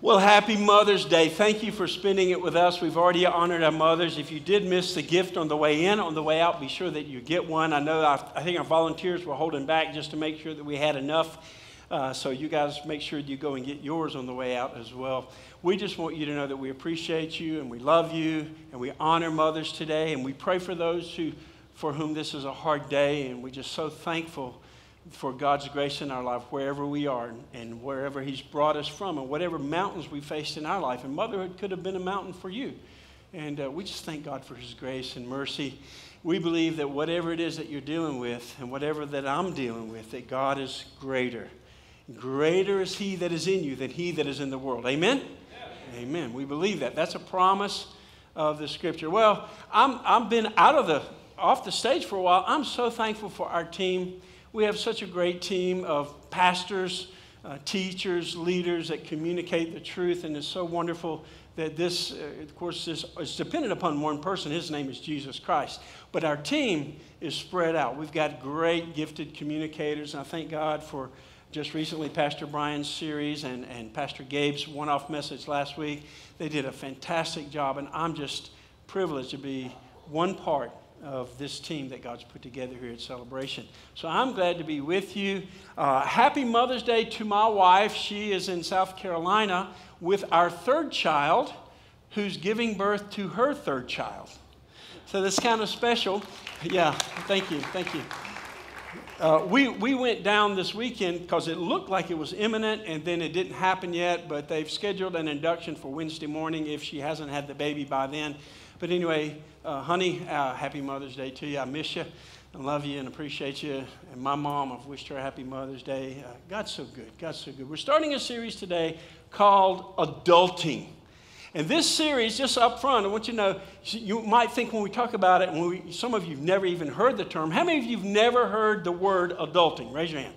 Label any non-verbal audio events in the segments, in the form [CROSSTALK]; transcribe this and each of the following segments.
Well, happy Mother's Day. Thank you for spending it with us. We've already honored our mothers. If you did miss the gift on the way in, on the way out, be sure that you get one. I know I, I think our volunteers were holding back just to make sure that we had enough. Uh, so you guys make sure you go and get yours on the way out as well. We just want you to know that we appreciate you and we love you and we honor mothers today and we pray for those who, for whom this is a hard day and we're just so thankful for God's grace in our life wherever we are and wherever He's brought us from and whatever mountains we faced in our life. And motherhood could have been a mountain for you. And uh, we just thank God for His grace and mercy. We believe that whatever it is that you're dealing with and whatever that I'm dealing with, that God is greater. Greater is He that is in you than He that is in the world. Amen? Yeah. Amen. We believe that. That's a promise of the Scripture. Well, I'm, I've been out of the off the stage for a while. I'm so thankful for our team we have such a great team of pastors, uh, teachers, leaders that communicate the truth, and it's so wonderful that this, uh, of course, this is dependent upon one person. His name is Jesus Christ. But our team is spread out. We've got great, gifted communicators, and I thank God for just recently Pastor Brian's series and, and Pastor Gabe's one off message last week. They did a fantastic job, and I'm just privileged to be one part of this team that God's put together here at Celebration. So I'm glad to be with you. Uh, happy Mother's Day to my wife. She is in South Carolina with our third child, who's giving birth to her third child. So that's kind of special. Yeah, thank you, thank you. Uh, we, we went down this weekend because it looked like it was imminent and then it didn't happen yet, but they've scheduled an induction for Wednesday morning if she hasn't had the baby by then. But anyway, uh, honey, uh, happy Mother's Day to you. I miss you. I love you and appreciate you. And my mom, I've wished her a happy Mother's Day. Uh, God's so good. God's so good. We're starting a series today called Adulting. And this series, just up front, I want you to know, you might think when we talk about it, and we, some of you have never even heard the term. How many of you have never heard the word adulting? Raise your hand.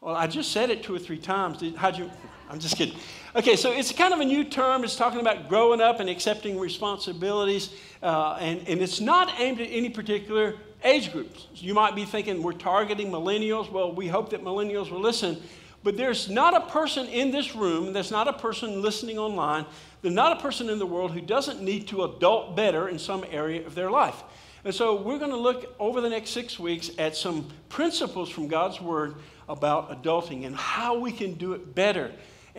Well, I just said it two or three times. How'd you? I'm just kidding. Okay, so it's kind of a new term. It's talking about growing up and accepting responsibilities, uh, and, and it's not aimed at any particular age groups. You might be thinking we're targeting millennials. Well, we hope that millennials will listen. But there's not a person in this room, there's not a person listening online, there's not a person in the world who doesn't need to adult better in some area of their life. And so we're going to look over the next six weeks at some principles from God's Word about adulting and how we can do it better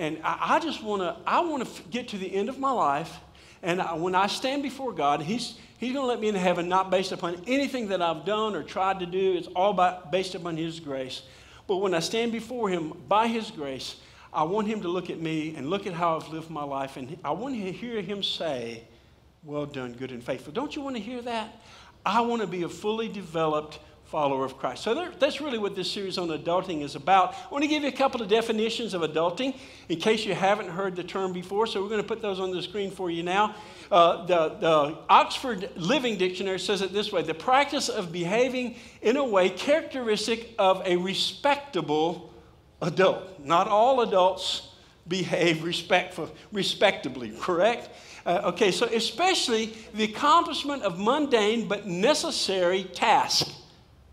and I, I just want to, I want to get to the end of my life. And I, when I stand before God, He's, he's going to let me into heaven not based upon anything that I've done or tried to do. It's all about, based upon His grace. But when I stand before Him by His grace, I want Him to look at me and look at how I've lived my life. And I want to hear Him say, Well done, good and faithful. Don't you want to hear that? I want to be a fully developed follower of Christ. So that's really what this series on adulting is about. I want to give you a couple of definitions of adulting in case you haven't heard the term before. So we're going to put those on the screen for you now. Uh, the, the Oxford Living Dictionary says it this way the practice of behaving in a way characteristic of a respectable adult. Not all adults behave respectful, respectably, correct? Uh, okay, so especially the accomplishment of mundane but necessary tasks.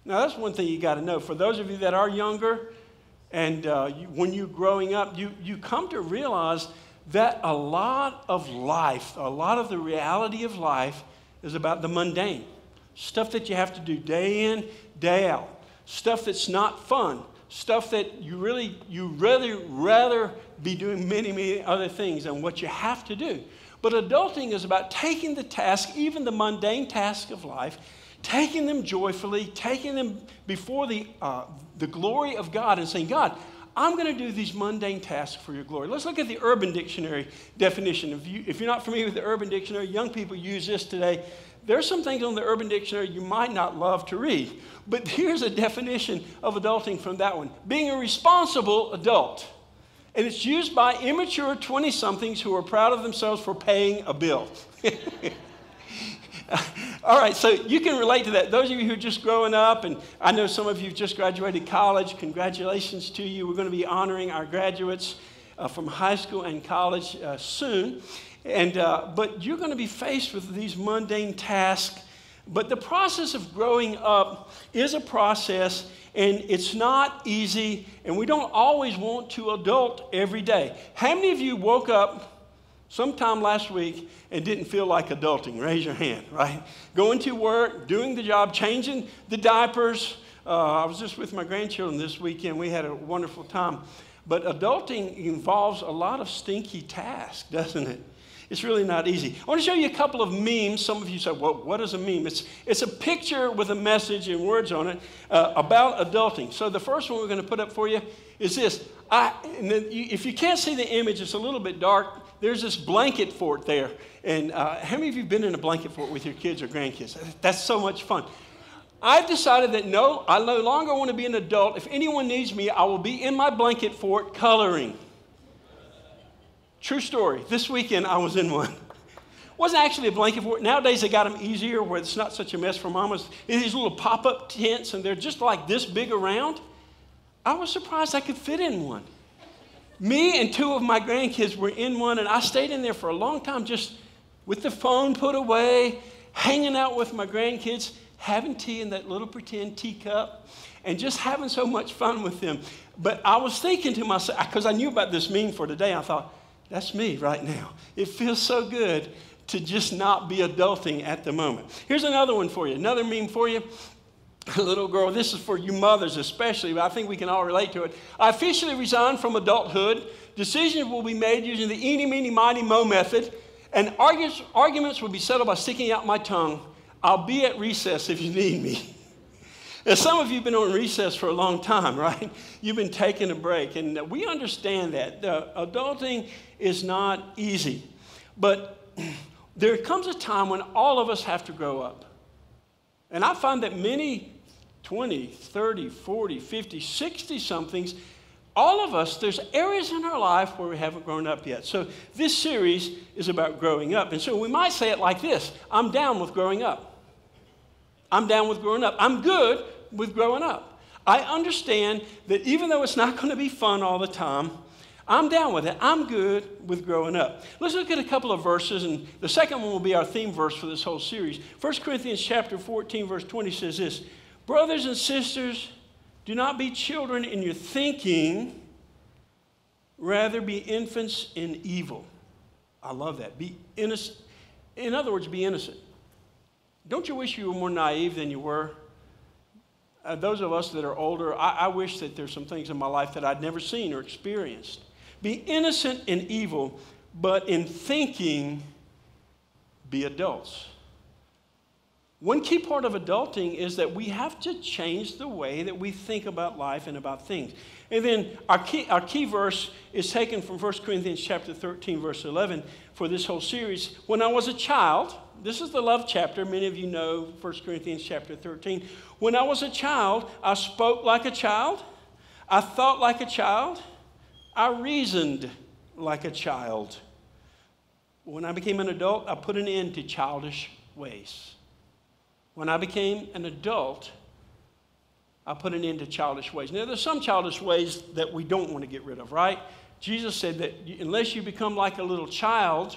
Now, that's one thing you got to know. For those of you that are younger, and uh, you, when you're growing up, you, you come to realize that a lot of life, a lot of the reality of life, is about the mundane stuff that you have to do day in, day out, stuff that's not fun, stuff that you really, you rather, rather be doing many, many other things than what you have to do. But adulting is about taking the task, even the mundane task of life, taking them joyfully, taking them before the, uh, the glory of God and saying, God, I'm going to do these mundane tasks for your glory. Let's look at the Urban Dictionary definition. If, you, if you're not familiar with the Urban Dictionary, young people use this today. There's some things on the Urban Dictionary you might not love to read, but here's a definition of adulting from that one being a responsible adult. And it's used by immature 20 somethings who are proud of themselves for paying a bill. [LAUGHS] [LAUGHS] All right, so you can relate to that. Those of you who are just growing up, and I know some of you have just graduated college, congratulations to you. We're going to be honoring our graduates uh, from high school and college uh, soon. And, uh, but you're going to be faced with these mundane tasks. But the process of growing up is a process, and it's not easy, and we don't always want to adult every day. How many of you woke up sometime last week and didn't feel like adulting? Raise your hand, right? Going to work, doing the job, changing the diapers. Uh, I was just with my grandchildren this weekend. We had a wonderful time. But adulting involves a lot of stinky tasks, [LAUGHS] doesn't it? It's really not easy. I want to show you a couple of memes. Some of you say, well, what is a meme? It's, it's a picture with a message and words on it uh, about adulting. So the first one we're going to put up for you is this. I, you, if you can't see the image, it's a little bit dark. There's this blanket fort there. And uh, how many of you have been in a blanket fort with your kids or grandkids? That's so much fun. I've decided that no, I no longer want to be an adult. If anyone needs me, I will be in my blanket fort coloring. True story. This weekend I was in one. Wasn't actually a blanket fort. Nowadays they got them easier where it's not such a mess for mamas. These little pop up tents and they're just like this big around. I was surprised I could fit in one. Me and two of my grandkids were in one, and I stayed in there for a long time just with the phone put away, hanging out with my grandkids, having tea in that little pretend teacup, and just having so much fun with them. But I was thinking to myself, because I knew about this meme for today, I thought, that's me right now. It feels so good to just not be adulting at the moment. Here's another one for you, another meme for you. A [LAUGHS] little girl, this is for you mothers especially, but I think we can all relate to it. I officially resigned from adulthood. Decisions will be made using the eeny, meeny, miny, mo method, and arguments will be settled by sticking out my tongue. I'll be at recess if you need me. [LAUGHS] Now, some of you have been on recess for a long time, [LAUGHS] right? You've been taking a break, and we understand that. Uh, adulting is not easy. But [CLEARS THROAT] there comes a time when all of us have to grow up. And I find that many 20, 30, 40, 50, 60 somethings, all of us, there's areas in our life where we haven't grown up yet. So this series is about growing up. And so we might say it like this I'm down with growing up. I'm down with growing up. I'm good with growing up. I understand that even though it's not going to be fun all the time, I'm down with it. I'm good with growing up. Let's look at a couple of verses, and the second one will be our theme verse for this whole series. 1 Corinthians chapter 14, verse 20 says this Brothers and sisters, do not be children in your thinking, rather be infants in evil. I love that. Be innocent. In other words, be innocent. Don't you wish you were more naive than you were? Uh, those of us that are older, I, I wish that there's some things in my life that I'd never seen or experienced. Be innocent in evil, but in thinking, be adults. One key part of adulting is that we have to change the way that we think about life and about things. And then our key, our key verse is taken from 1 Corinthians chapter 13, verse 11 for this whole series. When I was a child, this is the love chapter. Many of you know 1 Corinthians chapter 13. When I was a child, I spoke like a child, I thought like a child, I reasoned like a child. When I became an adult, I put an end to childish ways. When I became an adult, I put an end to childish ways. Now, there's some childish ways that we don't want to get rid of, right? Jesus said that unless you become like a little child,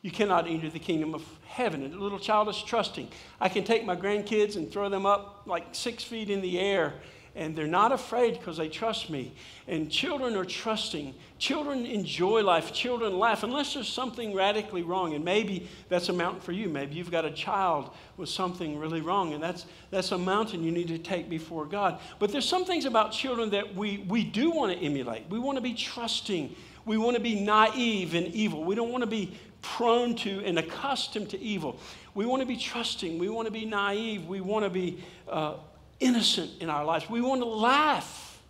you cannot enter the kingdom of heaven. And a little child is trusting. I can take my grandkids and throw them up like six feet in the air and they're not afraid because they trust me. And children are trusting. Children enjoy life. Children laugh unless there's something radically wrong. And maybe that's a mountain for you. Maybe you've got a child with something really wrong, and that's, that's a mountain you need to take before God. But there's some things about children that we, we do want to emulate. We want to be trusting. We want to be naive and evil. We don't want to be prone to and accustomed to evil. We want to be trusting. We want to be naive. We want to be. Uh, innocent in our lives. We want to laugh.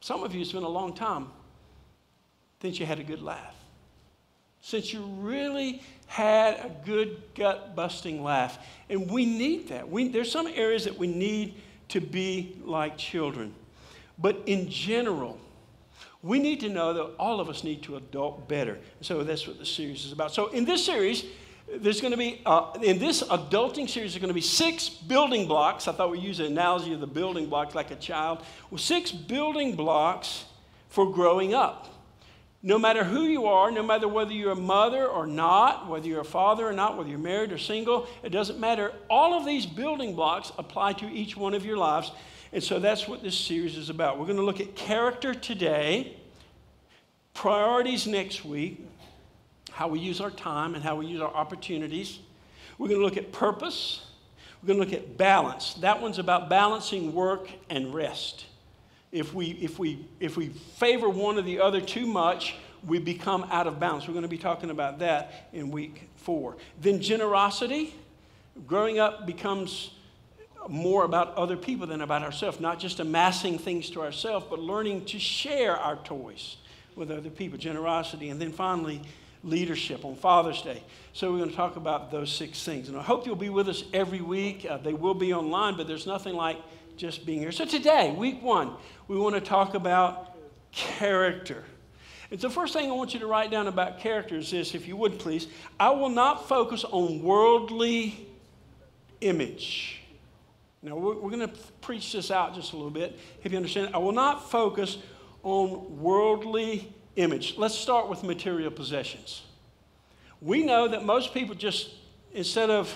Some of you, been a long time since you had a good laugh. Since you really had a good gut busting laugh. And we need that. We, there's some areas that we need to be like children. But in general, we need to know that all of us need to adult better. So that's what the series is about. So in this series, there's going to be, uh, in this adulting series, there's going to be six building blocks. I thought we'd use an analogy of the building blocks like a child. Well, six building blocks for growing up. no matter who you are, no matter whether you're a mother or not, whether you're a father or not, whether you're married or single, it doesn't matter. All of these building blocks apply to each one of your lives. And so that's what this series is about. We're going to look at character today, priorities next week, how we use our time and how we use our opportunities. We're going to look at purpose. We're going to look at balance. That one's about balancing work and rest. If we, if, we, if we favor one or the other too much, we become out of balance. We're going to be talking about that in week four. Then generosity. Growing up becomes more about other people than about ourselves, not just amassing things to ourselves, but learning to share our toys with other people. Generosity. And then finally, leadership on Father's Day. So we're going to talk about those six things. And I hope you'll be with us every week. Uh, they will be online, but there's nothing like just being here. So today, week one, we want to talk about character. And the first thing I want you to write down about character is this, if you would please. I will not focus on worldly image. Now, we're, we're going to preach this out just a little bit, if you understand. I will not focus on worldly image. Let's start with material possessions. We know that most people just, instead of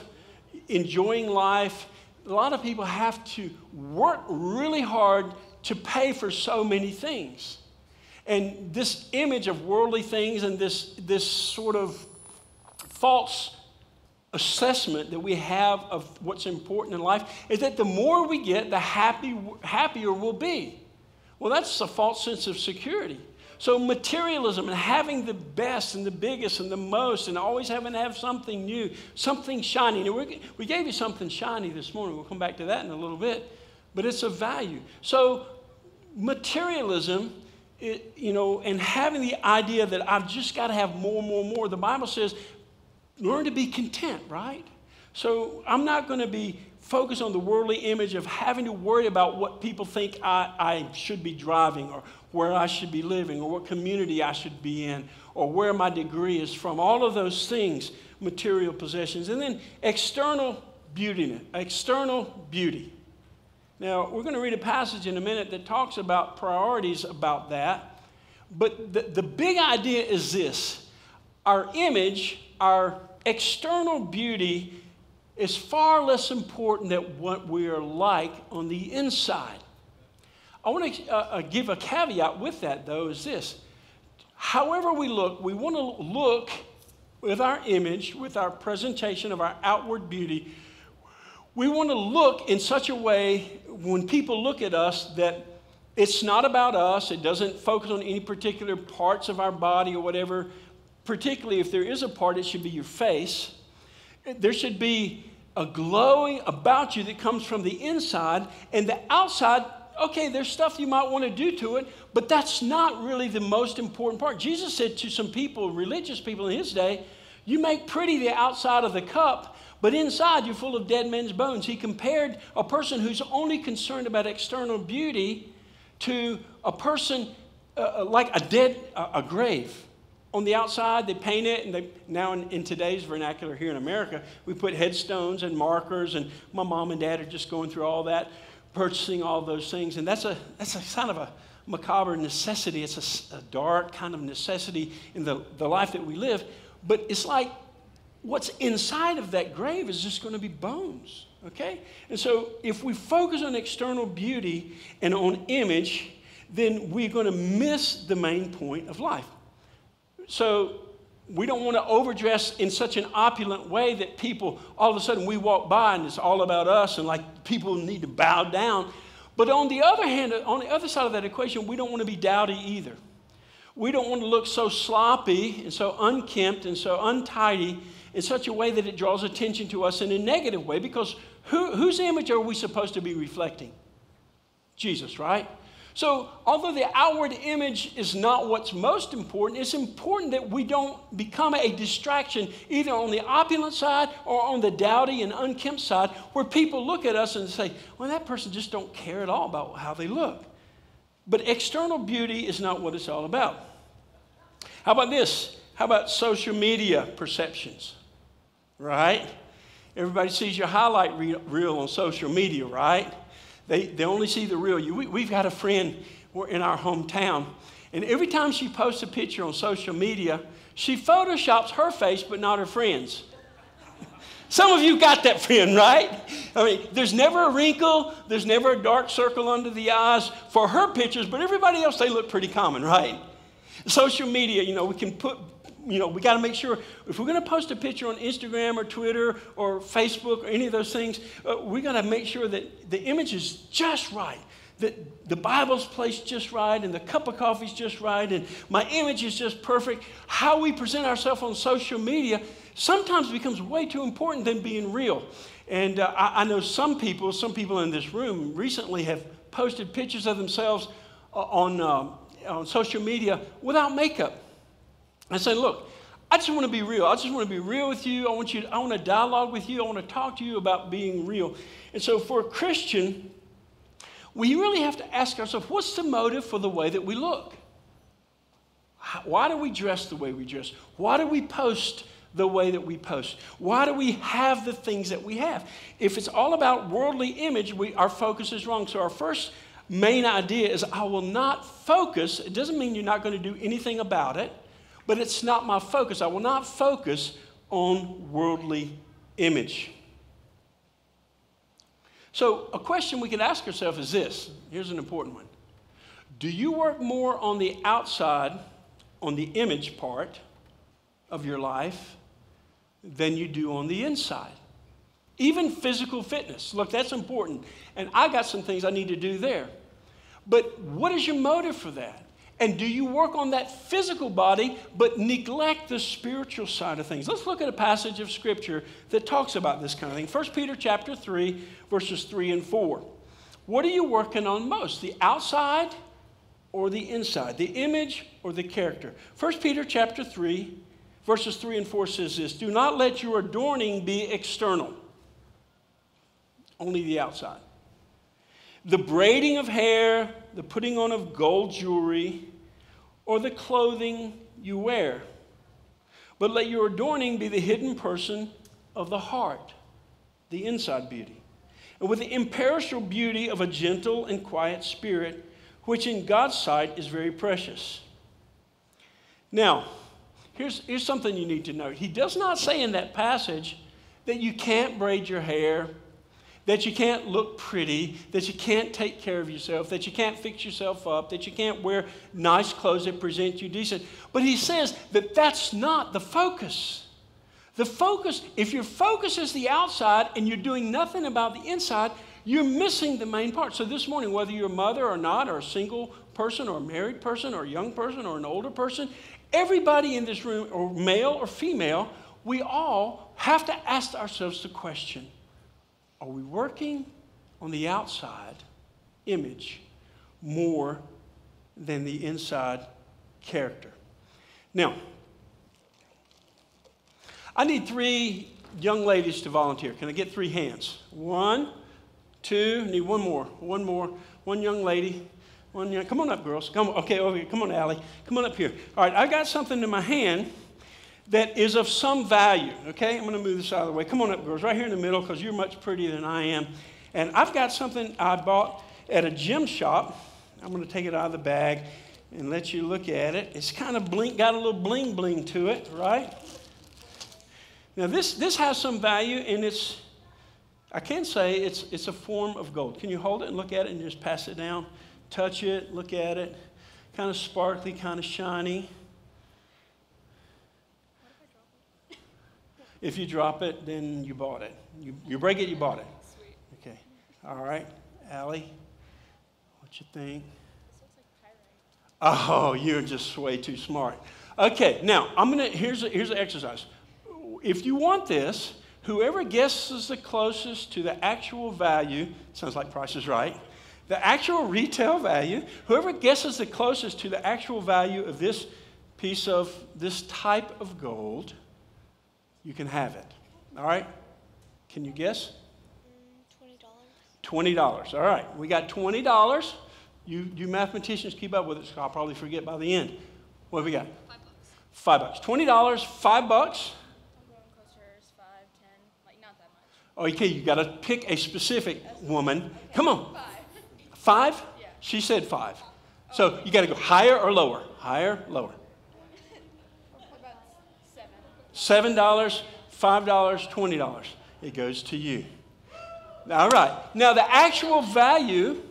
enjoying life a lot of people have to work really hard to pay for so many things. And this image of worldly things and this, this sort of false assessment that we have of what's important in life is that the more we get, the happy, happier we'll be. Well, that's a false sense of security. So, materialism and having the best and the biggest and the most and always having to have something new, something shiny. And we gave you something shiny this morning. We'll come back to that in a little bit. But it's a value. So, materialism, it, you know, and having the idea that I've just got to have more, more, more, the Bible says, learn to be content, right? So, I'm not going to be focused on the worldly image of having to worry about what people think I, I should be driving or where I should be living or what community I should be in or where my degree is from. All of those things, material possessions. And then external beauty. External beauty. Now, we're going to read a passage in a minute that talks about priorities about that. But the, the big idea is this our image, our external beauty, is far less important than what we are like on the inside. I want to uh, uh, give a caveat with that, though, is this. However, we look, we want to look with our image, with our presentation of our outward beauty. We want to look in such a way when people look at us that it's not about us, it doesn't focus on any particular parts of our body or whatever. Particularly if there is a part, it should be your face. There should be a glowing about you that comes from the inside, and the outside okay, there's stuff you might want to do to it, but that's not really the most important part. Jesus said to some people, religious people in his day, You make pretty the outside of the cup, but inside you're full of dead men's bones. He compared a person who's only concerned about external beauty to a person uh, uh like a dead, uh, a grave. On the outside, they paint it, and they, now in, in, today's vernacular here in America, we put headstones and markers, and my mom and dad are just going through all that purchasing all those things. And that's a, that's a kind of a macabre necessity. It's a, a dark kind of necessity in the, the life that we live. But it's like what's inside of that grave is just going to be bones. Okay? And so if we focus on external beauty and on image, then we're going to miss the main point of life. So we don't want to overdress in such an opulent way that people, all of a sudden, we walk by and it's all about us and like people need to bow down. But on the other hand, on the other side of that equation, we don't want to be dowdy either. We don't want to look so sloppy and so unkempt and so untidy in such a way that it draws attention to us in a negative way because who, whose image are we supposed to be reflecting? Jesus, right? So, although the outward image is not what's most important, it's important that we don't become a distraction either on the opulent side or on the dowdy and unkempt side where people look at us and say, well, that person just don't care at all about how they look. But external beauty is not what it's all about. How about this? How about social media perceptions? Right? Everybody sees your highlight reel on social media, right? They, they only see the real you. We, we've got a friend in our hometown, And every time she posts a picture on social media, she photoshops her face but not her friends. [LAUGHS] Some of you got that friend, right? I mean, there's never a wrinkle, there's never a dark circle under the eyes for her pictures, but everybody else, they look pretty common, right? Social media, you know, we can put, you know, we got to make sure if we're going to post a picture on Instagram or Twitter or Facebook or any of those things, uh, we got to make sure that the image is just right that the Bible's placed just right and the cup of coffee's just right and my image is just perfect. How we present ourselves on social media sometimes becomes way too important than being real. And uh, I, I, know some people, some people in this room recently have posted pictures of themselves uh, on, uh, on social media without makeup. I say, look, I just want to be real. I just want to be real with you. I want you. To, I want to dialogue with you. I want to talk to you about being real. And so, for a Christian, we really have to ask ourselves what's the motive for the way that we look? Why do we dress the way we dress? Why do we post the way that we post? Why do we have the things that we have? If it's all about worldly image, we, our focus is wrong. So, our first main idea is I will not focus. It doesn't mean you're not going to do anything about it, but it's not my focus. I will not focus on worldly image. So, a question we can ask ourselves is this here's an important one Do you work more on the outside, on the image part of your life, than you do on the inside? Even physical fitness. Look, that's important. And I got some things I need to do there. But what is your motive for that? And do you work on that physical body but neglect the spiritual side of things? Let's look at a passage of scripture that talks about this kind of thing. 1 Peter chapter 3 verses 3 and 4. What are you working on most? The outside or the inside? The image or the character? 1 Peter chapter 3 verses 3 and 4 says this, "Do not let your adorning be external, only the outside." The braiding of hair, the putting on of gold jewelry, or the clothing you wear. But let your adorning be the hidden person of the heart, the inside beauty, and with the imperishable beauty of a gentle and quiet spirit, which in God's sight is very precious. Now, here's, here's something you need to note. He does not say in that passage that you can't braid your hair that you can't look pretty, that you can't take care of yourself, that you can't fix yourself up, that you can't wear nice clothes that present you decent. But he says that that's not the focus. The focus, if your focus is the outside and you're doing nothing about the inside, you're missing the main part. So this morning, whether you're a mother or not, or a single person, or a married person, or a young person, or an older person, everybody in this room, or male or female, we all have to ask ourselves the question are we working on the outside image more than the inside character? Now, I need three young ladies to volunteer. Can I get three hands? One, two, need one more. One more. One young lady. One young, come on up, girls. Come, okay, over here. Come on, Allie. Come on up here. All right, I got something in my hand that is of some value. Okay, I'm going to move this out of the way. Come on up, girls, right here in the middle because you're much prettier than I am. And I've got something I bought at a gym shop. I'm going to take it out of the bag and let you look at it. It's kind of blink, got a little bling bling to it, right? Now this this has some value, and it's I can say it's it's a form of gold. Can you hold it and look at it and just pass it down? Touch it, look at it. Kind of sparkly, kind of shiny. If you drop it, then you bought it. You, you break it, you bought it. Sweet. Okay. All right. Allie, what you think? Oh, you're just way too smart. Okay, now I'm gonna here's a, here's an exercise. If you want this, whoever guesses the closest to the actual value, sounds like Price is Right, the actual retail value, whoever guesses the closest to the actual value of this piece of this type of gold you can have it. All right? Can you guess? Mm, $20. $20. All right. We got $20. You, you mathematicians keep up with it, so I'll probably forget by the end. What have we got? Five bucks. Five bucks. $20, five bucks. five, ten, like not that much. Okay, you got to pick a specific woman. Come on. Five. Five? Yeah. She said five. So you got to go higher or lower? Higher, lower. What about seven? Seven dollars, five dollars, twenty dollars. It goes to you. All right. Now the actual value.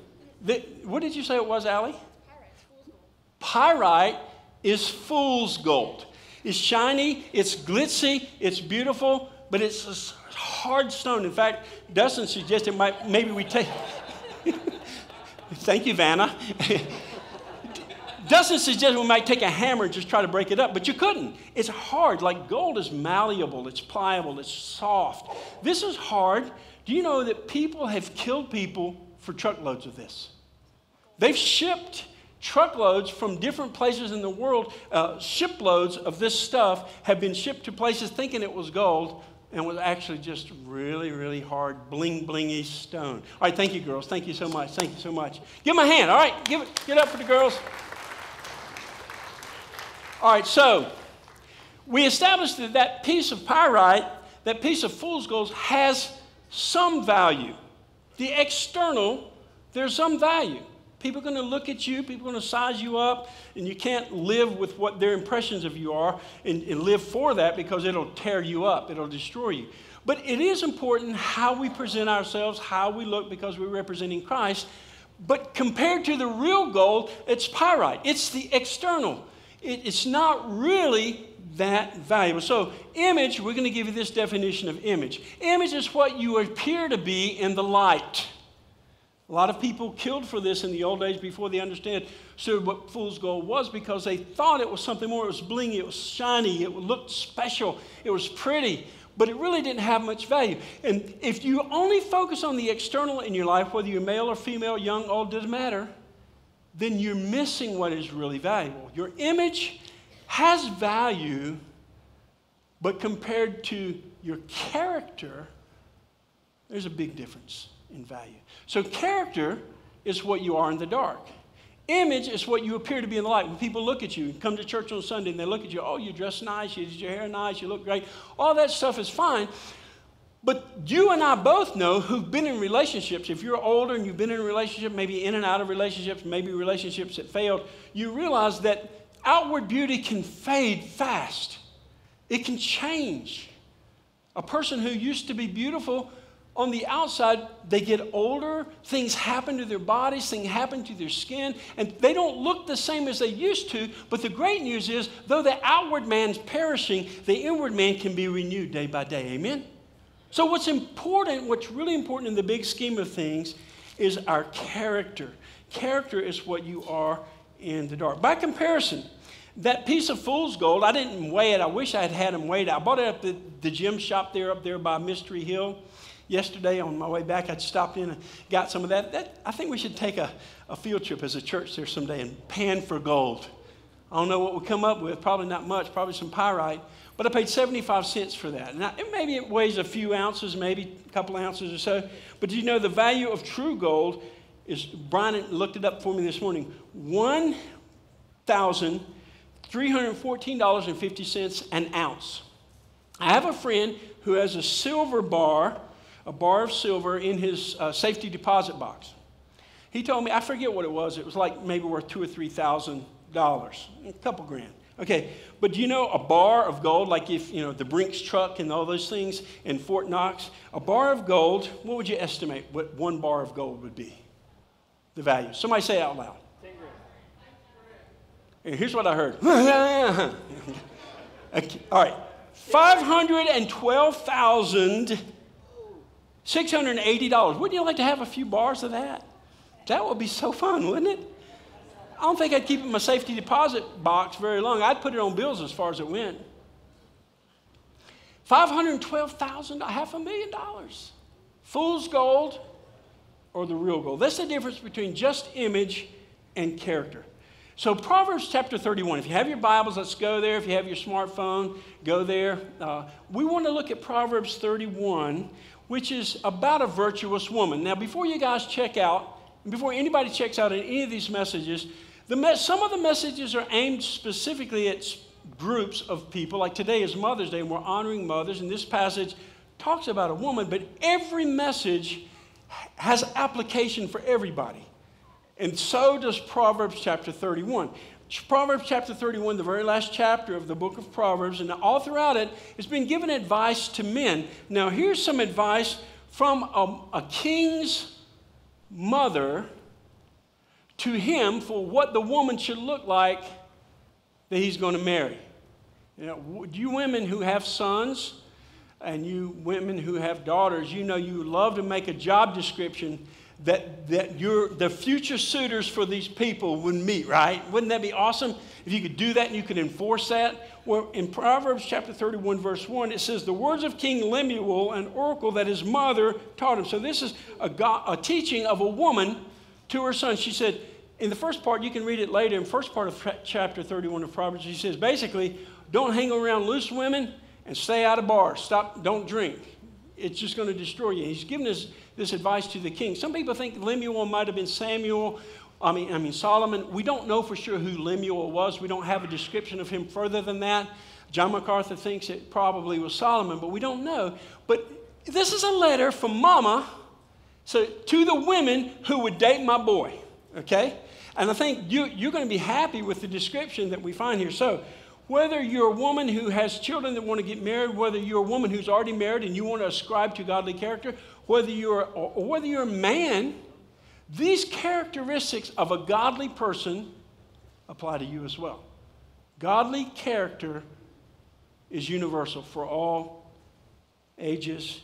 What did you say it was, Allie? Pyrite is fool's gold. It's shiny, it's glitzy, it's beautiful, but it's a hard stone. In fact, Dustin suggested might, maybe we take. [LAUGHS] Thank you, Vanna. [LAUGHS] Dustin suggested we might take a hammer and just try to break it up, but you couldn't. It's hard. Like gold is malleable, it's pliable, it's soft. This is hard. Do you know that people have killed people for truckloads of this? They've shipped truckloads from different places in the world, uh, shiploads of this stuff have been shipped to places thinking it was gold and was actually just really, really hard, bling blingy stone. All right, thank you, girls. Thank you so much. Thank you so much. Give them a hand. All right, give it, get up for the girls. All right, so we established that that piece of pyrite, that piece of fool's gold, has some value. The external, there's some value. People are going to look at you, people are going to size you up, and you can't live with what their impressions of you are and, and, live for that because it'll tear you up, it'll destroy you. But it is important how we present ourselves, how we look because we're representing Christ. But compared to the real gold, it's pyrite, it's the external. It, it's not really that valuable. So, image, we're going to give you this definition of image. Image is what you appear to be in the light. A lot of people killed for this in the old days before they understood what fool's gold was because they thought it was something more. It was blingy, it was shiny, it looked special, it was pretty, but it really didn't have much value. And if you only focus on the external in your life, whether you're male or female, young, old, doesn't matter, then you're missing what is really valuable. Your image has value, but compared to your character, there's a big difference in value. So, character is what you are in the dark. Image is what you appear to be in the light. When people look at you, come to church on Sunday and they look at you, oh, you dress nice, you did your hair nice, you look great, all that stuff is fine. But you and I both know who've been in relationships. If you're older and you've been in a relationship, maybe in and out of relationships, maybe relationships that failed, you realize that outward beauty can fade fast. It can change. A person who used to be beautiful on the outside, they get older, things happen to their bodies, things happen to their skin, and they don't look the same as they used to. But the great news is, though the outward man's perishing, the inward man can be renewed day by day. Amen? So, what's important, what's really important in the big scheme of things, is our character. Character is what you are in the dark. By comparison, that piece of fool's gold, I didn't weigh it. I wish I had had them weighed. It. I bought it at the, the gym shop there up there by Mystery Hill yesterday on my way back, I'd stopped in and got some of that. that I think we should take a, a field trip as a church there someday and pan for gold. I don't know what we'll come up with, probably not much, probably some pyrite. But I paid 75 cents for that. Now, maybe it weighs a few ounces, maybe a couple ounces or so. But do you know the value of true gold is, Brian looked it up for me this morning, $1,314.50 an ounce. I have a friend who has a silver bar a bar of silver in his uh, safety deposit box. He told me, I forget what it was, it was like maybe worth two or three thousand dollars, a couple grand. Okay, but do you know a bar of gold, like if, you know, the Brinks truck and all those things in Fort Knox, a bar of gold, what would you estimate what one bar of gold would be? The value. Somebody say out loud. And here's what I heard. [LAUGHS] okay, all right. 512,000 $680. Wouldn't you like to have a few bars of that? That would be so fun, wouldn't it? I don't think I'd keep it in my safety deposit box very long. I'd put it on bills as far as it went. 512,000, half a million dollars. Fool's gold or the real gold. That's the difference between just image and character. So, Proverbs chapter 31, if you have your Bibles, let's go there. If you have your smartphone, go there. Uh, we want to look at Proverbs 31 which is about a virtuous woman. Now, before you guys check out, before anybody checks out in any of these messages, the me- some of the messages are aimed specifically at groups of people. Like today is Mother's Day, and we're honoring mothers, and this passage talks about a woman, but every message has application for everybody. And so does Proverbs chapter 31. Proverbs chapter 31, the very last chapter of the book of Proverbs, and all throughout it, it's been given advice to men. Now, here's some advice from a, a king's mother to him for what the woman should look like that he's going to marry. You know, you women who have sons and you women who have daughters, you know you love to make a job description that, that your, the future suitors for these people would meet, right? Wouldn't that be awesome if you could do that and you could enforce that? Well, in Proverbs chapter 31, verse 1, it says, The words of King Lemuel, an oracle that his mother taught him. So this is a, God, a teaching of a woman to her son. She said, in the first part, you can read it later, in first part of chapter 31 of Proverbs, she says, basically, don't hang around loose women and stay out of bars. Stop, don't drink. It's just going to destroy you. He's giving us this advice to the king. Some people think Lemuel might have been Samuel. I mean, I mean Solomon. We don't know for sure who Lemuel was. We don't have a description of him further than that. John MacArthur thinks it probably was Solomon, but we don't know. But this is a letter from Mama so to the women who would date my boy. Okay, and I think you, you're going to be happy with the description that we find here. So whether you're a woman who has children that want to get married, whether you're a woman who's already married and you want to ascribe to godly character, whether you're, or whether you're a man, these characteristics of a godly person apply to you as well. Godly character is universal for all ages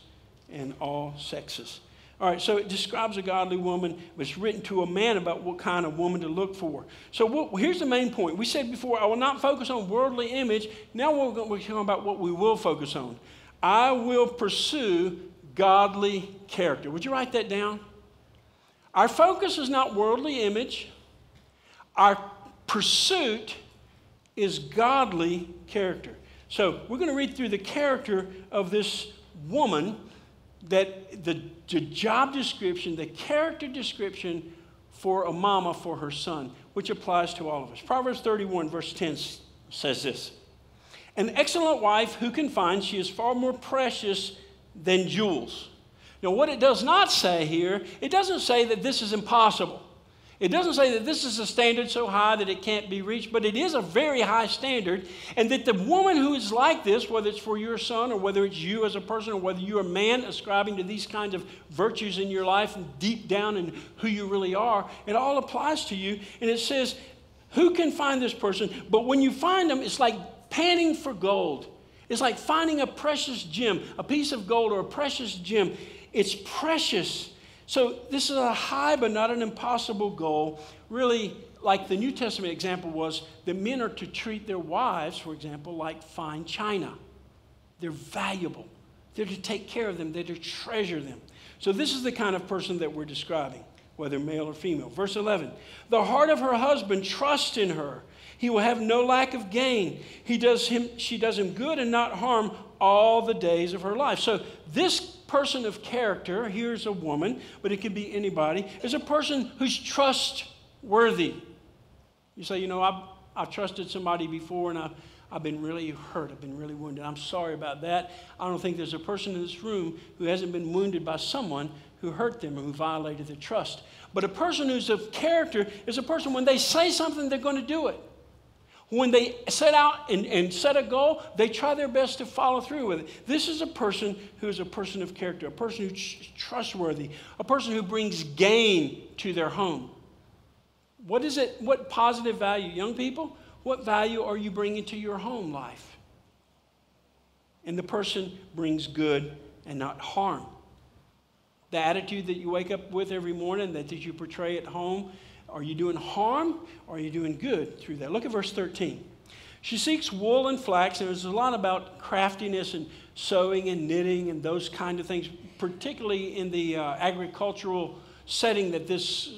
and all sexes. All right, so it describes a godly woman. It's written to a man about what kind of woman to look for. So what, here's the main point. We said before, I will not focus on worldly image. Now we're going to be talking about what we will focus on. I will pursue godly character. Would you write that down? Our focus is not worldly image. Our pursuit is godly character. So we're going to read through the character of this woman that the, the job description, the character description for a mama for her son, which applies to all of us. Proverbs 31, verse 10 says this An excellent wife who can find, she is far more precious than jewels. Now, what it does not say here, it doesn't say that this is impossible. It doesn't say that this is a standard so high that it can't be reached, but it is a very high standard. And that the woman who is like this, whether it's for your son or whether it's you as a person or whether you're a man ascribing to these kinds of virtues in your life and deep down in who you really are, it all applies to you. And it says, Who can find this person? But when you find them, it's like panning for gold. It's like finding a precious gem, a piece of gold or a precious gem. It's precious. So, this is a high but not an impossible goal. Really, like the New Testament example was, the men are to treat their wives, for example, like fine china. They're valuable, they're to take care of them, they're to treasure them. So, this is the kind of person that we're describing, whether male or female. Verse 11 The heart of her husband trusts in her. He will have no lack of gain. He does him, she does him good and not harm all the days of her life. So, this person of character, here's a woman, but it could be anybody, is a person who's trustworthy. You say, you know, I've, I've trusted somebody before and I've, I've been really hurt. I've been really wounded. I'm sorry about that. I don't think there's a person in this room who hasn't been wounded by someone who hurt them or who violated their trust. But a person who's of character is a person when they say something, they're going to do it. When they set out and, and set a goal, they try their best to follow through with it. This is a person who is a person of character, a person who's trustworthy, a person who brings gain to their home. What is it? What positive value, young people? What value are you bringing to your home life? And the person brings good and not harm. The attitude that you wake up with every morning, that, that you portray at home, are you doing harm or are you doing good through that? Look at verse 13. She seeks wool and flax, and there's a lot about craftiness and sewing and knitting and those kind of things, particularly in the uh, agricultural setting that this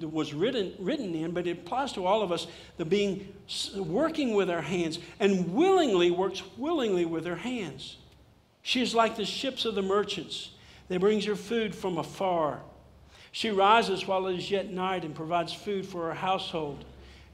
was written, written in, but it applies to all of us the being working with our hands and willingly works willingly with her hands. She is like the ships of the merchants. They brings her food from afar. She rises while it is yet night and provides food for her household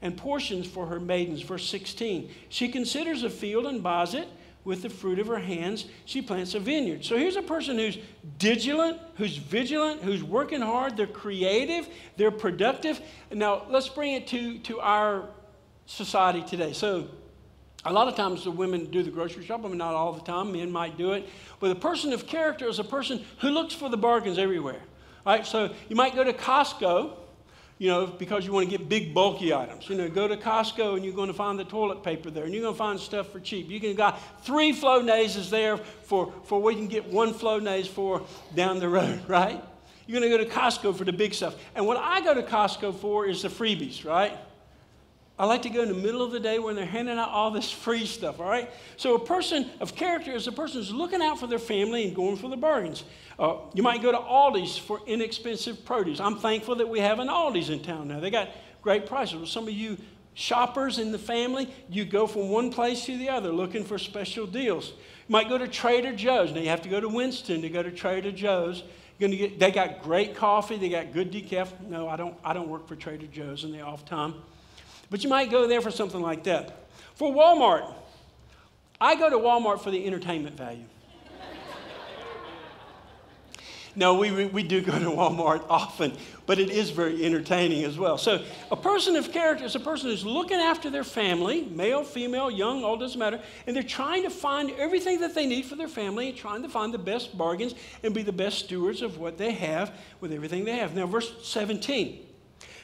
and portions for her maidens. Verse 16 She considers a field and buys it. with the fruit of her hands, she plants a vineyard. So here's a person who's diligent, who's vigilant, who's working hard. They're creative, they're productive. Now, let's bring it to, to our society today. So, a lot of times the women do the grocery shopping, not all the time. Men might do it. But a person of character is a person who looks for the bargains everywhere. Right? So you might go to Costco you know, because you want to get big, bulky items. You know, go to Costco and you're going to find the toilet paper there and you're going to find stuff for cheap. You can got three Flow Flonase's there for, for what you can get one Flow Flonase for down the road, [LAUGHS] right? You're going to go to Costco for the big stuff. And what I go to Costco for is the freebies, right? I like to go in the middle of the day when they're handing out all this free stuff, all right? So a person of character is a person who's looking out for their family and going for the bargains. Uh, you might go to Aldi's for inexpensive produce. I'm thankful that we have an Aldi's in town now. They got great prices. Well, some of you shoppers in the family, you go from one place to the other looking for special deals. You might go to Trader Joe's. Now you have to go to Winston to go to Trader Joe's. Get, they got great coffee. They got good decaf. No, I don't. I don't work for Trader Joe's in the off time. But you might go there for something like that. For Walmart, I go to Walmart for the entertainment value. [LAUGHS] no, we, we do go to Walmart often, but it is very entertaining as well. So, a person of character is a person who's looking after their family, male, female, young, old, doesn't matter, and they're trying to find everything that they need for their family and trying to find the best bargains and be the best stewards of what they have with everything they have. Now, verse 17.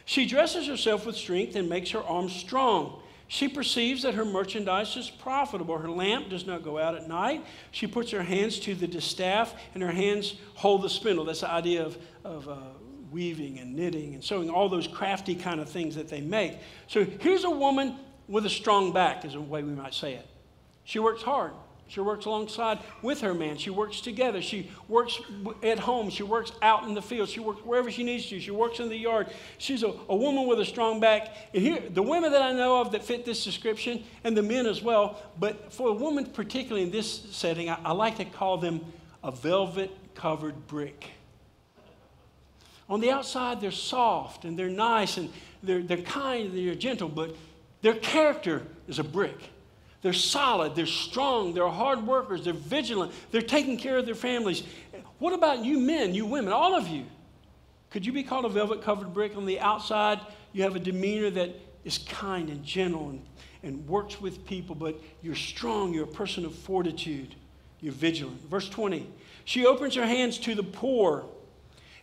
She dresses herself with strength and makes her arms strong. She perceives that her merchandise is profitable. Her lamp does not go out at night. She puts her hands to the distaff, and her hands hold the spindle. That's the idea of, of uh, weaving and knitting and sewing, all those crafty kind of things that they make. So here's a woman with a strong back, is a way we might say it. She works hard. She works alongside with her man. She works together. She works at home. She works out in the field. She works wherever she needs to. She works in the yard. She's a, a woman with a strong back. And here, the women that I know of that fit this description, and the men as well, but for a woman, particularly in this setting, I, I like to call them a velvet covered brick. On the outside, they're soft and they're nice and they're, they're kind and they're gentle, but their character is a brick. They're solid, they're strong, they're hard workers, they're vigilant, they're taking care of their families. What about you men, you women, all of you? Could you be called a velvet covered brick on the outside? You have a demeanor that is kind and gentle and, and works with people, but you're strong, you're a person of fortitude, you're vigilant. Verse 20 She opens her hands to the poor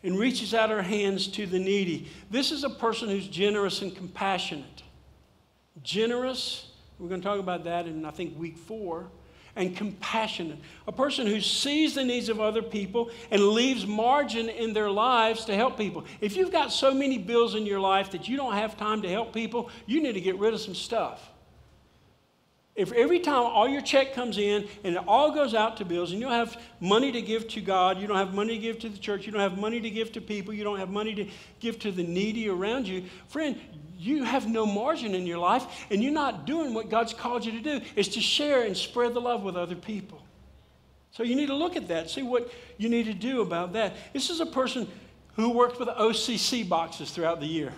and reaches out her hands to the needy. This is a person who's generous and compassionate. Generous we're going to talk about that in, I think, week four. And compassionate. A person who sees the needs of other people and leaves margin in their lives to help people. If you've got so many bills in your life that you don't have time to help people, you need to get rid of some stuff. If every time all your check comes in and it all goes out to bills and you don't have money to give to God, you don't have money to give to the church, you don't have money to give to people, you don't have money to give to the needy around you, friend, you have no margin in your life and you're not doing what God's called you to do is to share and spread the love with other people. So you need to look at that, see what you need to do about that. This is a person who worked with OCC boxes throughout the year.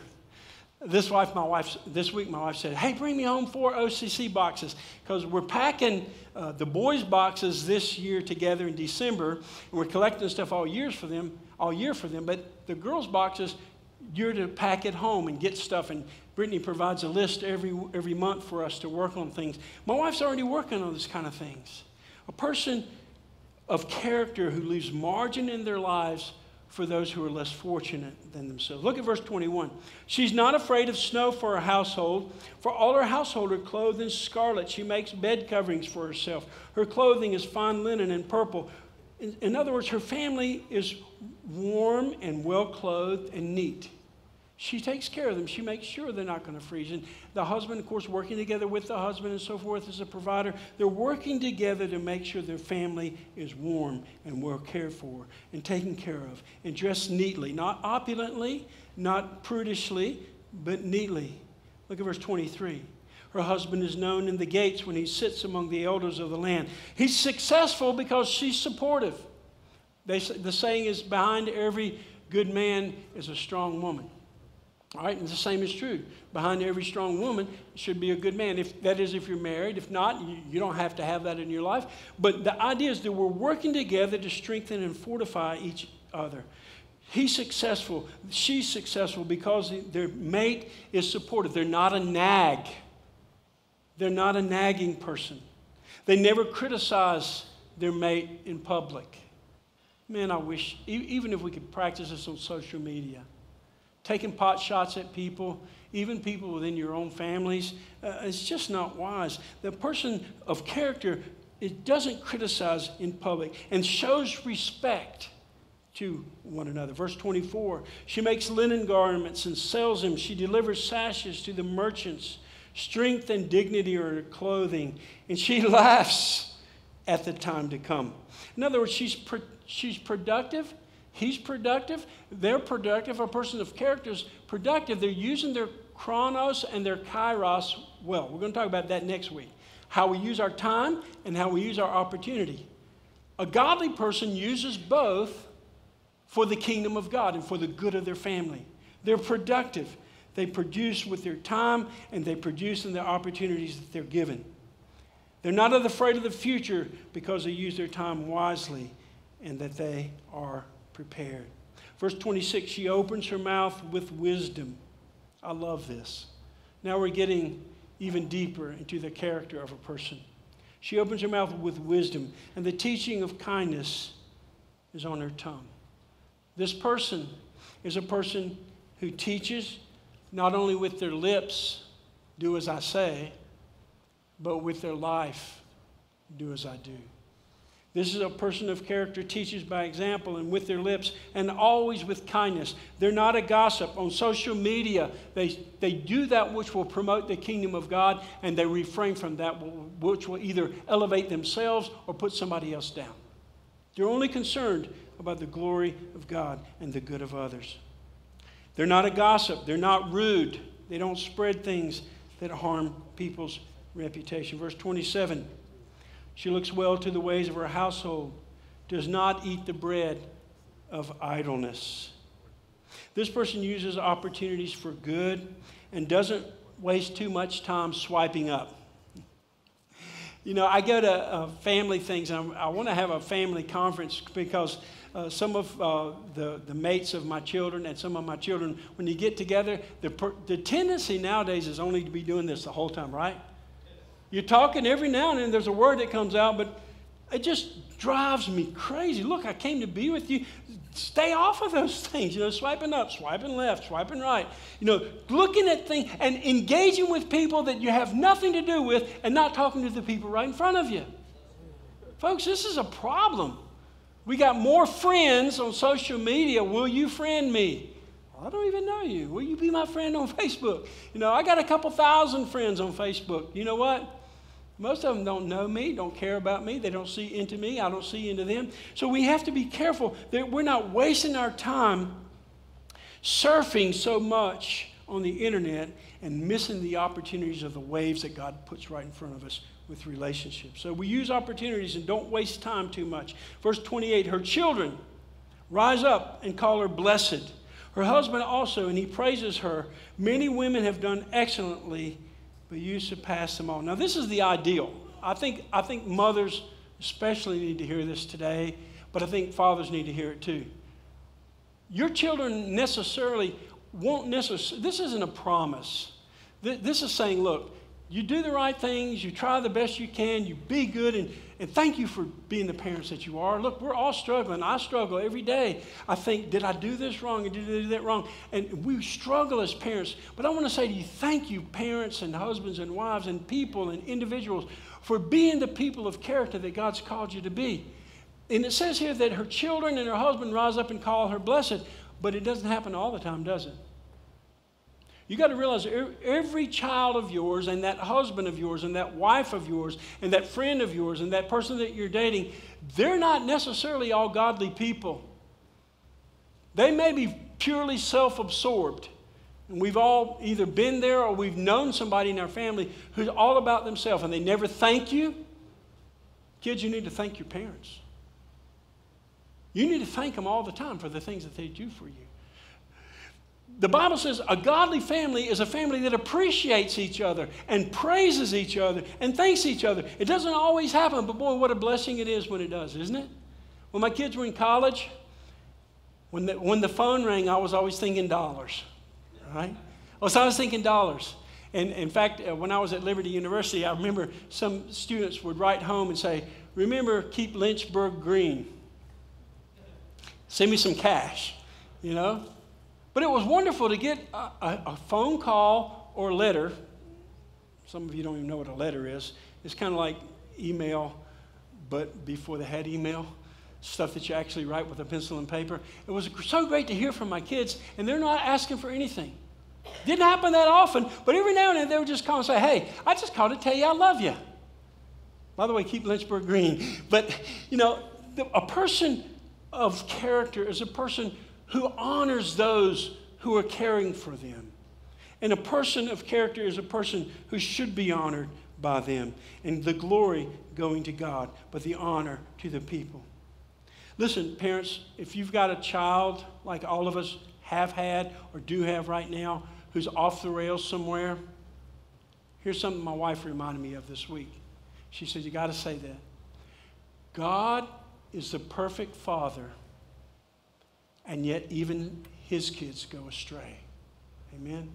This wife, my wife, this week, my wife said, "Hey, bring me home four OCC boxes because we're packing uh, the boys' boxes this year together in December, and we're collecting stuff all years for them, all year for them. But the girls' boxes, you're to pack at home and get stuff. And Brittany provides a list every, every month for us to work on things. My wife's already working on those kind of things. A person of character who leaves margin in their lives for those who are less fortunate than themselves. Look at verse 21. She's not afraid of snow for her household, for all her household are clothed in scarlet. She makes bed coverings for herself. Her clothing is fine linen and purple. In, in other words, her family is warm and well clothed and neat. She takes care of them. She makes sure they're not going to freeze. And the husband, of course, working together with the husband and so forth as a provider, they're working together to make sure their family is warm and well cared for and taken care of and dressed neatly, not opulently, not prudishly, but neatly. Look at verse 23. Her husband is known in the gates when he sits among the elders of the land. He's successful because she's supportive. They, the saying is behind every good man is a strong woman. All right, and the same is true. Behind every strong woman should be a good man. If that is, if you're married. If not, you, you don't have to have that in your life. But the idea is that we're working together to strengthen and fortify each other. He's successful. She's successful because their mate is supportive. They're not a nag. They're not a nagging person. They never criticize their mate in public. Man, I wish, even if we could practice this on social media taking pot shots at people, even people within your own families. Uh, it's just not wise. The person of character it doesn't criticize in public and shows respect to one another. Verse 24 She makes linen garments and sells them. She delivers sashes to the merchants. Strength and dignity are her clothing, and she laughs at the time to come. In other words, she's, pro- she's productive He's productive. They're productive. A person of character is productive. They're using their chronos and their kairos well. We're going to talk about that next week. How we use our time and how we use our opportunity. A godly person uses both for the kingdom of God and for the good of their family. They're productive. They produce with their time and they produce in the opportunities that they're given. They're not afraid of the future because they use their time wisely and that they are prepared. Verse 26 she opens her mouth with wisdom. I love this. Now we're getting even deeper into the character of a person. She opens her mouth with wisdom, and the teaching of kindness is on her tongue. This person is a person who teaches not only with their lips, do as I say, but with their life, do as I do. This is a person of character, teaches by example and with their lips, and always with kindness. They're not a gossip. On social media, they, they do that which will promote the kingdom of God, and they refrain from that which will either elevate themselves or put somebody else down. They're only concerned about the glory of God and the good of others. They're not a gossip. They're not rude. They don't spread things that harm people's reputation. Verse 27. She looks well to the ways of her household, does not eat the bread of idleness. This person uses opportunities for good and doesn't waste too much time swiping up. You know, I go to uh, family things, and I, I want to have a family conference because uh, some of uh, the, the mates of my children and some of my children, when you get together, the, per, the tendency nowadays is only to be doing this the whole time, right? You're talking every now and then, there's a word that comes out, but it just drives me crazy. Look, I came to be with you. Stay off of those [LAUGHS] things, you know, swiping up, swiping left, swiping right. You know, looking at things and engaging with people that you have nothing to do with and not talking to the people right in front of you. Folks, this is a problem. We got more friends on social media. Will you friend me? I don't even know you. Will you be my friend on [LAUGHS] Facebook? You know, I got a couple thousand friends on Facebook. You know what? Most of them don't know me, don't care about me, they don't see into me, I don't see into them. So we have to be careful that we're not wasting our time surfing so much on the internet and missing the opportunities of the waves that God puts right in front of us with relationships. So we use opportunities and don't waste time too much. Verse 28 Her children rise up and call her blessed. Her husband also, and he praises her. Many women have done excellently but you surpass them all. Now, this is the ideal. I think, I think mothers especially need to hear this today, but I think fathers need to hear it too. Your children necessarily won't necessarily, this isn't a promise. This is saying, look, you do the right things, you try the best you can, you be good, and, and thank you for being the parents that you are. Look, we're all struggling. I struggle every day. I think, did I do this wrong? Did I do that wrong? And we struggle as parents. But I want to say to you, thank you, parents and husbands and wives and people and individuals, for being the people of character that God's called you to be. And it says here that her children and her husband rise up and call her blessed, but it doesn't happen all the time, does it? You got to realize every child of yours, and that husband of yours, and that wife of yours, and that friend of yours, and that person that you're dating, they're not necessarily all godly people. They may be purely self absorbed. And we've all either been there or we've known somebody in our family who's all about themselves and they never thank you. Kids, you need to thank your parents. You need to thank them all the time for the things that they do for you the Bible says a godly family is a family that appreciates each other and praises each other and thanks each other. It doesn't always happen, but boy, what a blessing it is when it does, isn't it? When my kids were in college, when the, when the phone rang, I was always thinking dollars, right? I was thinking dollars. And in fact, uh, when I was at Liberty University, I remember some students would write home and say, Remember, keep Lynchburg green. Send me some cash, you know? But it was wonderful to get a, a, phone call or letter. Some of you don't even know what a letter is. It's kind of like email, but before they had email stuff that you actually write with a pencil and paper. It was so great to hear from my kids, and they're not asking for anything. Didn't happen that often, but every now and then they would just call and say, Hey, I just called to tell you I love you. By the way, keep Lynchburg green. But, you know, a person of character is a person who honors those who are caring for them. And a person of character is a person who should be honored by them. And the glory going to God, but the honor to the people. Listen, parents, if you've got a child like all of us have had or do have right now who's off the rails somewhere, here's something my wife reminded me of this week. She said, You got to say that. God is the perfect father, and yet even his kids go astray. Amen?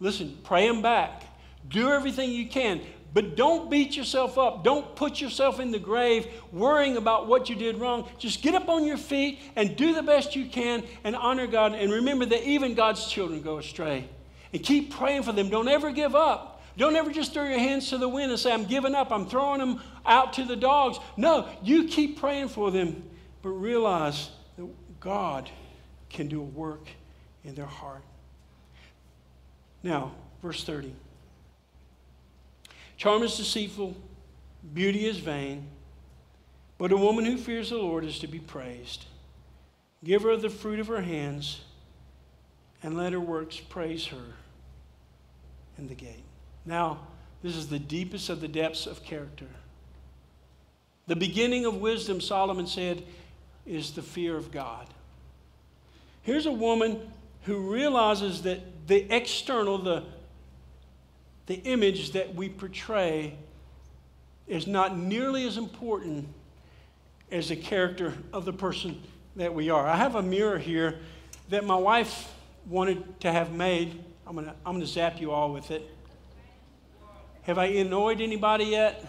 Listen, pray them back. Do everything you can. But don't beat yourself up. Don't put yourself in the grave worrying about what you did wrong. Just get up on your feet and do the best you can and honor God. And remember that even God's children go astray. And keep praying for them. Don't ever give up. Don't ever just throw your hands to the wind and say, I'm giving up. I'm throwing them out to the dogs. No, you keep praying for them. But realize God can do a work in their heart. Now, verse 30. Charm is deceitful, beauty is vain, but a woman who fears the Lord is to be praised. Give her the fruit of her hands, and let her works praise her in the gate. Now, this is the deepest of the depths of character. The beginning of wisdom, Solomon said, is the fear of God. Here's a woman who realizes that the external, the, the image that we portray is not nearly as important as the character of the person that we are. I have a mirror here that my wife wanted to have made. I'm going to I'm to zap you all with it. Have I annoyed anybody yet?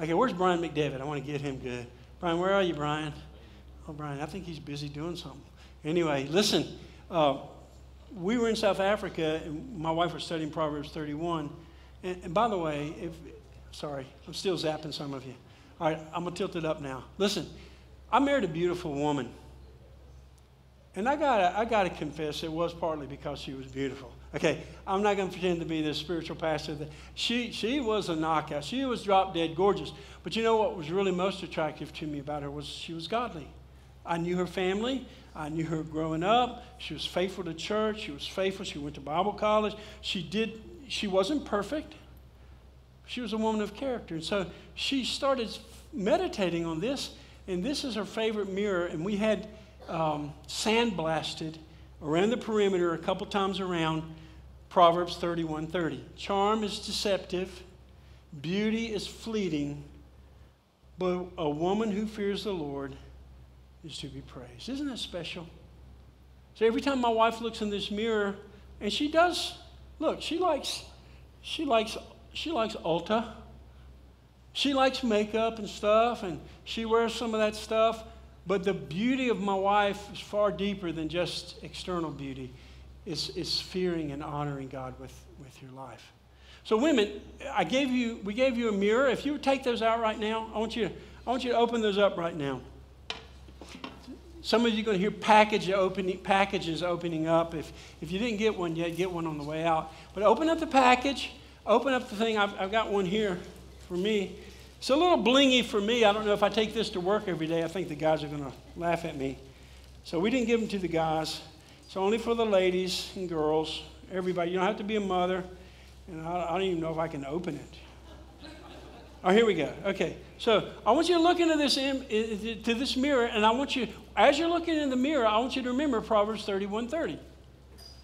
Okay, where's Brian McDevitt? I want to get him good. Brian, where are you, Brian? Brian, I think he's busy doing something. Anyway, listen. Uh, we were in South Africa, and my wife was studying Proverbs 31. And, and by the way, if sorry, I'm still zapping some of you. All right, I'm gonna tilt it up now. Listen, I married a beautiful woman, and I gotta, I gotta confess, it was partly because she was beautiful. Okay, I'm not going to pretend to be this spiritual pastor. That she, she was a knockout. She was drop dead gorgeous. But you know what was really most attractive to me about her was she was godly. I knew her family. I knew her growing up. She was faithful to church. She was faithful. She went to Bible college. She did. She wasn't perfect. She was a woman of character. And so she started meditating on this. And this is her favorite mirror. And we had um, sandblasted around the perimeter a couple times around Proverbs 31:30. Charm is deceptive, beauty is fleeting, but a woman who fears the Lord is to be praised. Isn't that special? So every time my wife looks in this mirror, and she does, look, she likes, she likes, she likes Ulta. She likes makeup and stuff, and she wears some of that stuff. But the beauty of my wife is far deeper than just external beauty. It's, it's fearing and honoring God with, with your life. So, women, I gave you, we gave you a mirror. If you take those out right now, I want you to, I want you to open those up right now. Some of you are going to hear package opening, packages opening up. If, if you didn't get one yet, get one on the way out. But open up the package, open up the thing. I've, I've got one here for me. It's a little blingy for me. I don't know if I take this to work every day, I think the guys are going to laugh at me. So we didn't give them to the guys. It's only for the ladies and girls, everybody. You don't have to be a mother. And I, I don't even know if I can open it. Oh, here we go. Okay. So I want you to look into this to this mirror, and I want you, as you're looking in the mirror, I want you to remember Proverbs 31:30.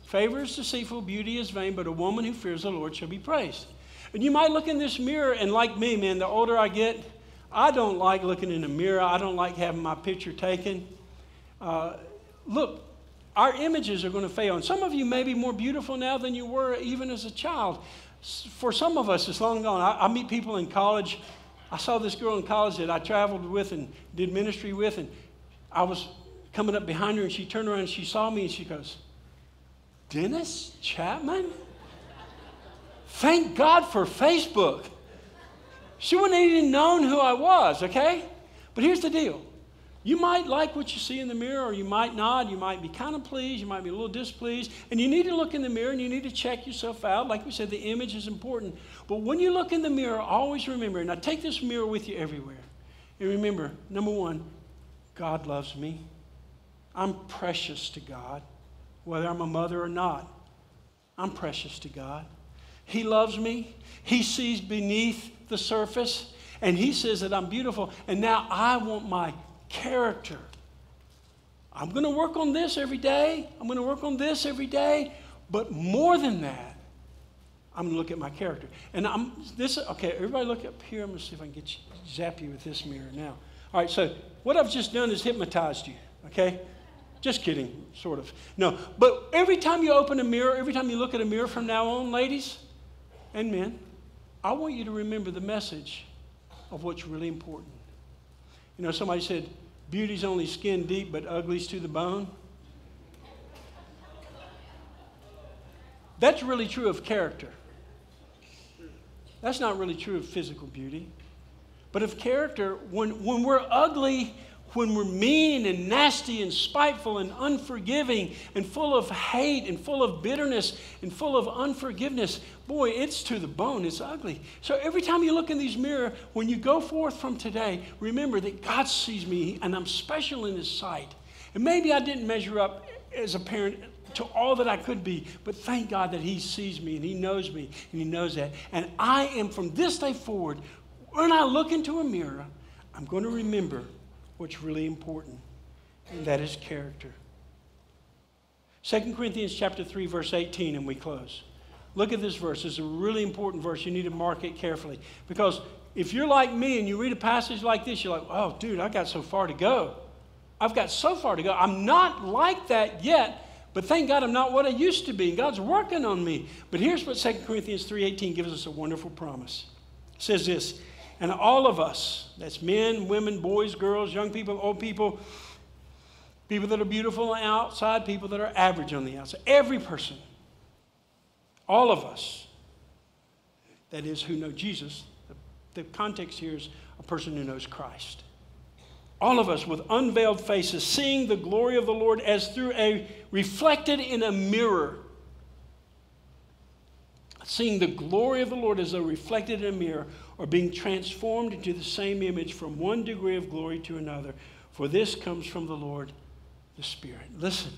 Favor is deceitful, beauty is vain, but a woman who fears the Lord shall be praised. And you might look in this mirror, and like me, man, the older I get, I don't like looking in the mirror. I don't like having my picture taken. Uh, look, our images are going to fail. And some of you may be more beautiful now than you were even as a child. For some of us, it's long gone. I, I meet people in college. I saw this girl in college that I traveled with and did ministry with, and I was coming up behind her, and she turned around and she saw me, and she goes, Dennis Chapman? Thank God for Facebook. She wouldn't have even known who I was, okay? But here's the deal you might like what you see in the mirror, or you might not. You might be kind of pleased, you might be a little displeased. And you need to look in the mirror and you need to check yourself out. Like we said, the image is important. But when you look in the mirror, always remember, and I take this mirror with you everywhere. And remember, number one, God loves me. I'm precious to God, whether I'm a mother or not. I'm precious to God. He loves me. He sees beneath the surface, and He says that I'm beautiful. And now I want my character. I'm going to work on this every day. I'm going to work on this every day. But more than that, I'm going to look at my character. And I'm this. Okay, everybody, look up here. I'm going to see if I can get you, zap you with this mirror now. All right. So what I've just done is hypnotized you. Okay. Just kidding, sort of. No, but every time you open a mirror, every time you look at a mirror from now on, ladies and men, I want you to remember the message of what's really important. You know, somebody said, Beauty's only skin deep, but ugly's to the bone. That's really true of character. That's not really true of physical beauty. But of character, when, when we're ugly, when we're mean and nasty and spiteful and unforgiving and full of hate and full of bitterness and full of unforgiveness, boy, it's to the bone. It's ugly. So every time you look in these mirror, when you go forth from today, remember that God sees me and I'm special in His sight. And maybe I didn't measure up as a parent to all that I could be, but thank God that He sees me and He knows me and He knows that. And I am from this day forward, when I look into a mirror, I'm going to remember what's really important, and that is character. 2 Corinthians chapter 3, verse 18, and we close. Look at this verse. It's a really important verse. You need to mark it carefully. Because if you're like me and you read a passage like this, you're like, oh, dude, I've got so far to go. I've got so far to go. I'm not like that yet, but thank God I'm not what I used to be. And God's working on me. But here's what 2 Corinthians 3.18 gives us a wonderful promise. It says this, and all of us, that's men, women, boys, girls, young people, old people, people that are beautiful on the outside, people that are average on the outside, every person, all of us, that is, who know Jesus, the, the context here is a person who knows Christ. All of us with unveiled faces, seeing the glory of the Lord as through a reflected in a mirror seeing the glory of the Lord as though reflected in a mirror, or being transformed into the same image from one degree of glory to another. For this comes from the Lord, the Spirit. Listen.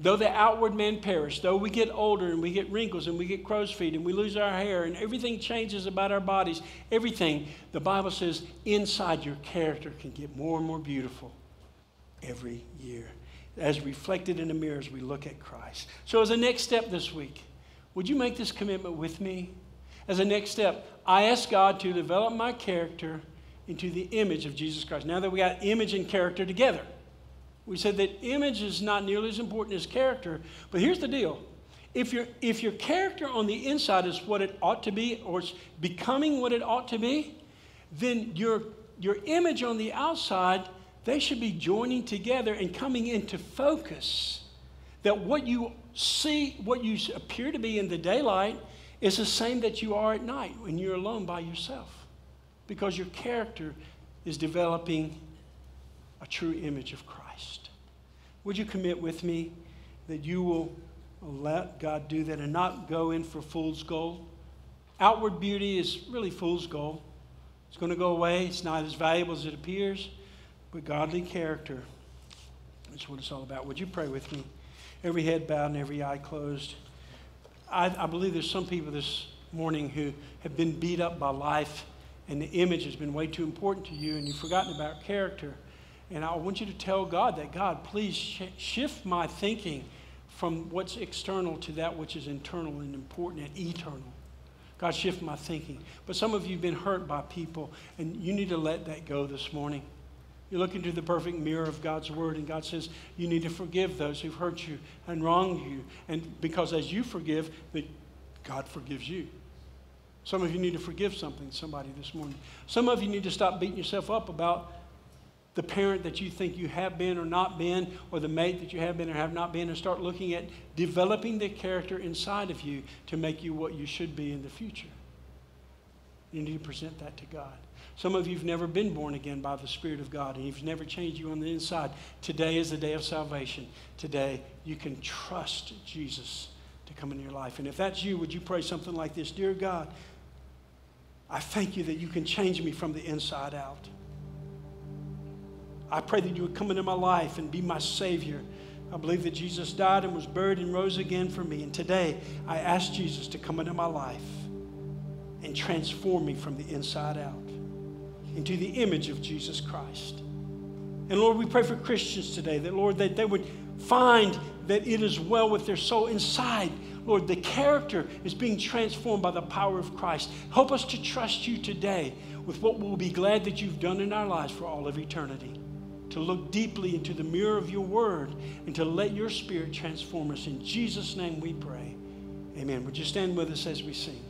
Though the outward man perish, though we get older and we get wrinkles and we get crow's feet and we lose our hair and everything changes about our bodies, everything, the Bible says inside your character can get more and more beautiful every year, as reflected in the mirror as we look at Christ. So, as a next step this week, would you make this commitment with me? As a next step, I ask God to develop my character into the image of Jesus Christ. Now that we got image and character together, we said that image is not nearly as important as character. But here's the deal if, your if your character on the inside is what it ought to be, or it's becoming what it ought to be, then your, your image on the outside, they should be joining together and coming into focus. That what you see, what you appear to be in the daylight, is the same that you are at night when you're alone by yourself. Because your character is developing a true image of Christ. Would you commit with me that you will let God do that and not go in for fool's gold? Outward beauty is really fool's gold. It's going to go away. It's not as valuable as it appears. But godly character, that's what it's all about. Would you pray with me? Every head bowed and every eye closed. I, I believe there's some people this morning who have been beat up by life and the image has been way too important to you and you've forgotten about character. And I want you to tell God that, God, please sh- shift my thinking from what's external to that which is internal and important and eternal. God, shift my thinking. But some of you have been hurt by people, and you need to let that go this morning. You look into the perfect mirror of God's word, and God says you need to forgive those who've hurt you and wronged you. And because as you forgive, that God forgives you. Some of you need to forgive something, somebody this morning. Some of you need to stop beating yourself up about the parent that you think you have been or not been, or the mate that you have been or have not been, and start looking at developing the character inside of you to make you what you should be in the future. You need to present that to God. Some of you have never been born again by the Spirit of God, and He's never changed you on the inside. Today is the day of salvation. Today, you can trust Jesus to come into your life. And if that's you, would you pray something like this Dear God, I thank you that you can change me from the inside out. I pray that you would come into my life and be my Savior. I believe that Jesus died and was buried and rose again for me. And today, I ask Jesus to come into my life and transform me from the inside out into the image of Jesus Christ. And Lord, we pray for Christians today that, Lord, that they would find that it is well with their soul inside. Lord, the character is being transformed by the power of Christ. Help us to trust you today with what we'll be glad that you've done in our lives for all of eternity. To look deeply into the mirror of your word and to let your spirit transform us. In Jesus' name we pray. Amen. Would you stand with us as we sing?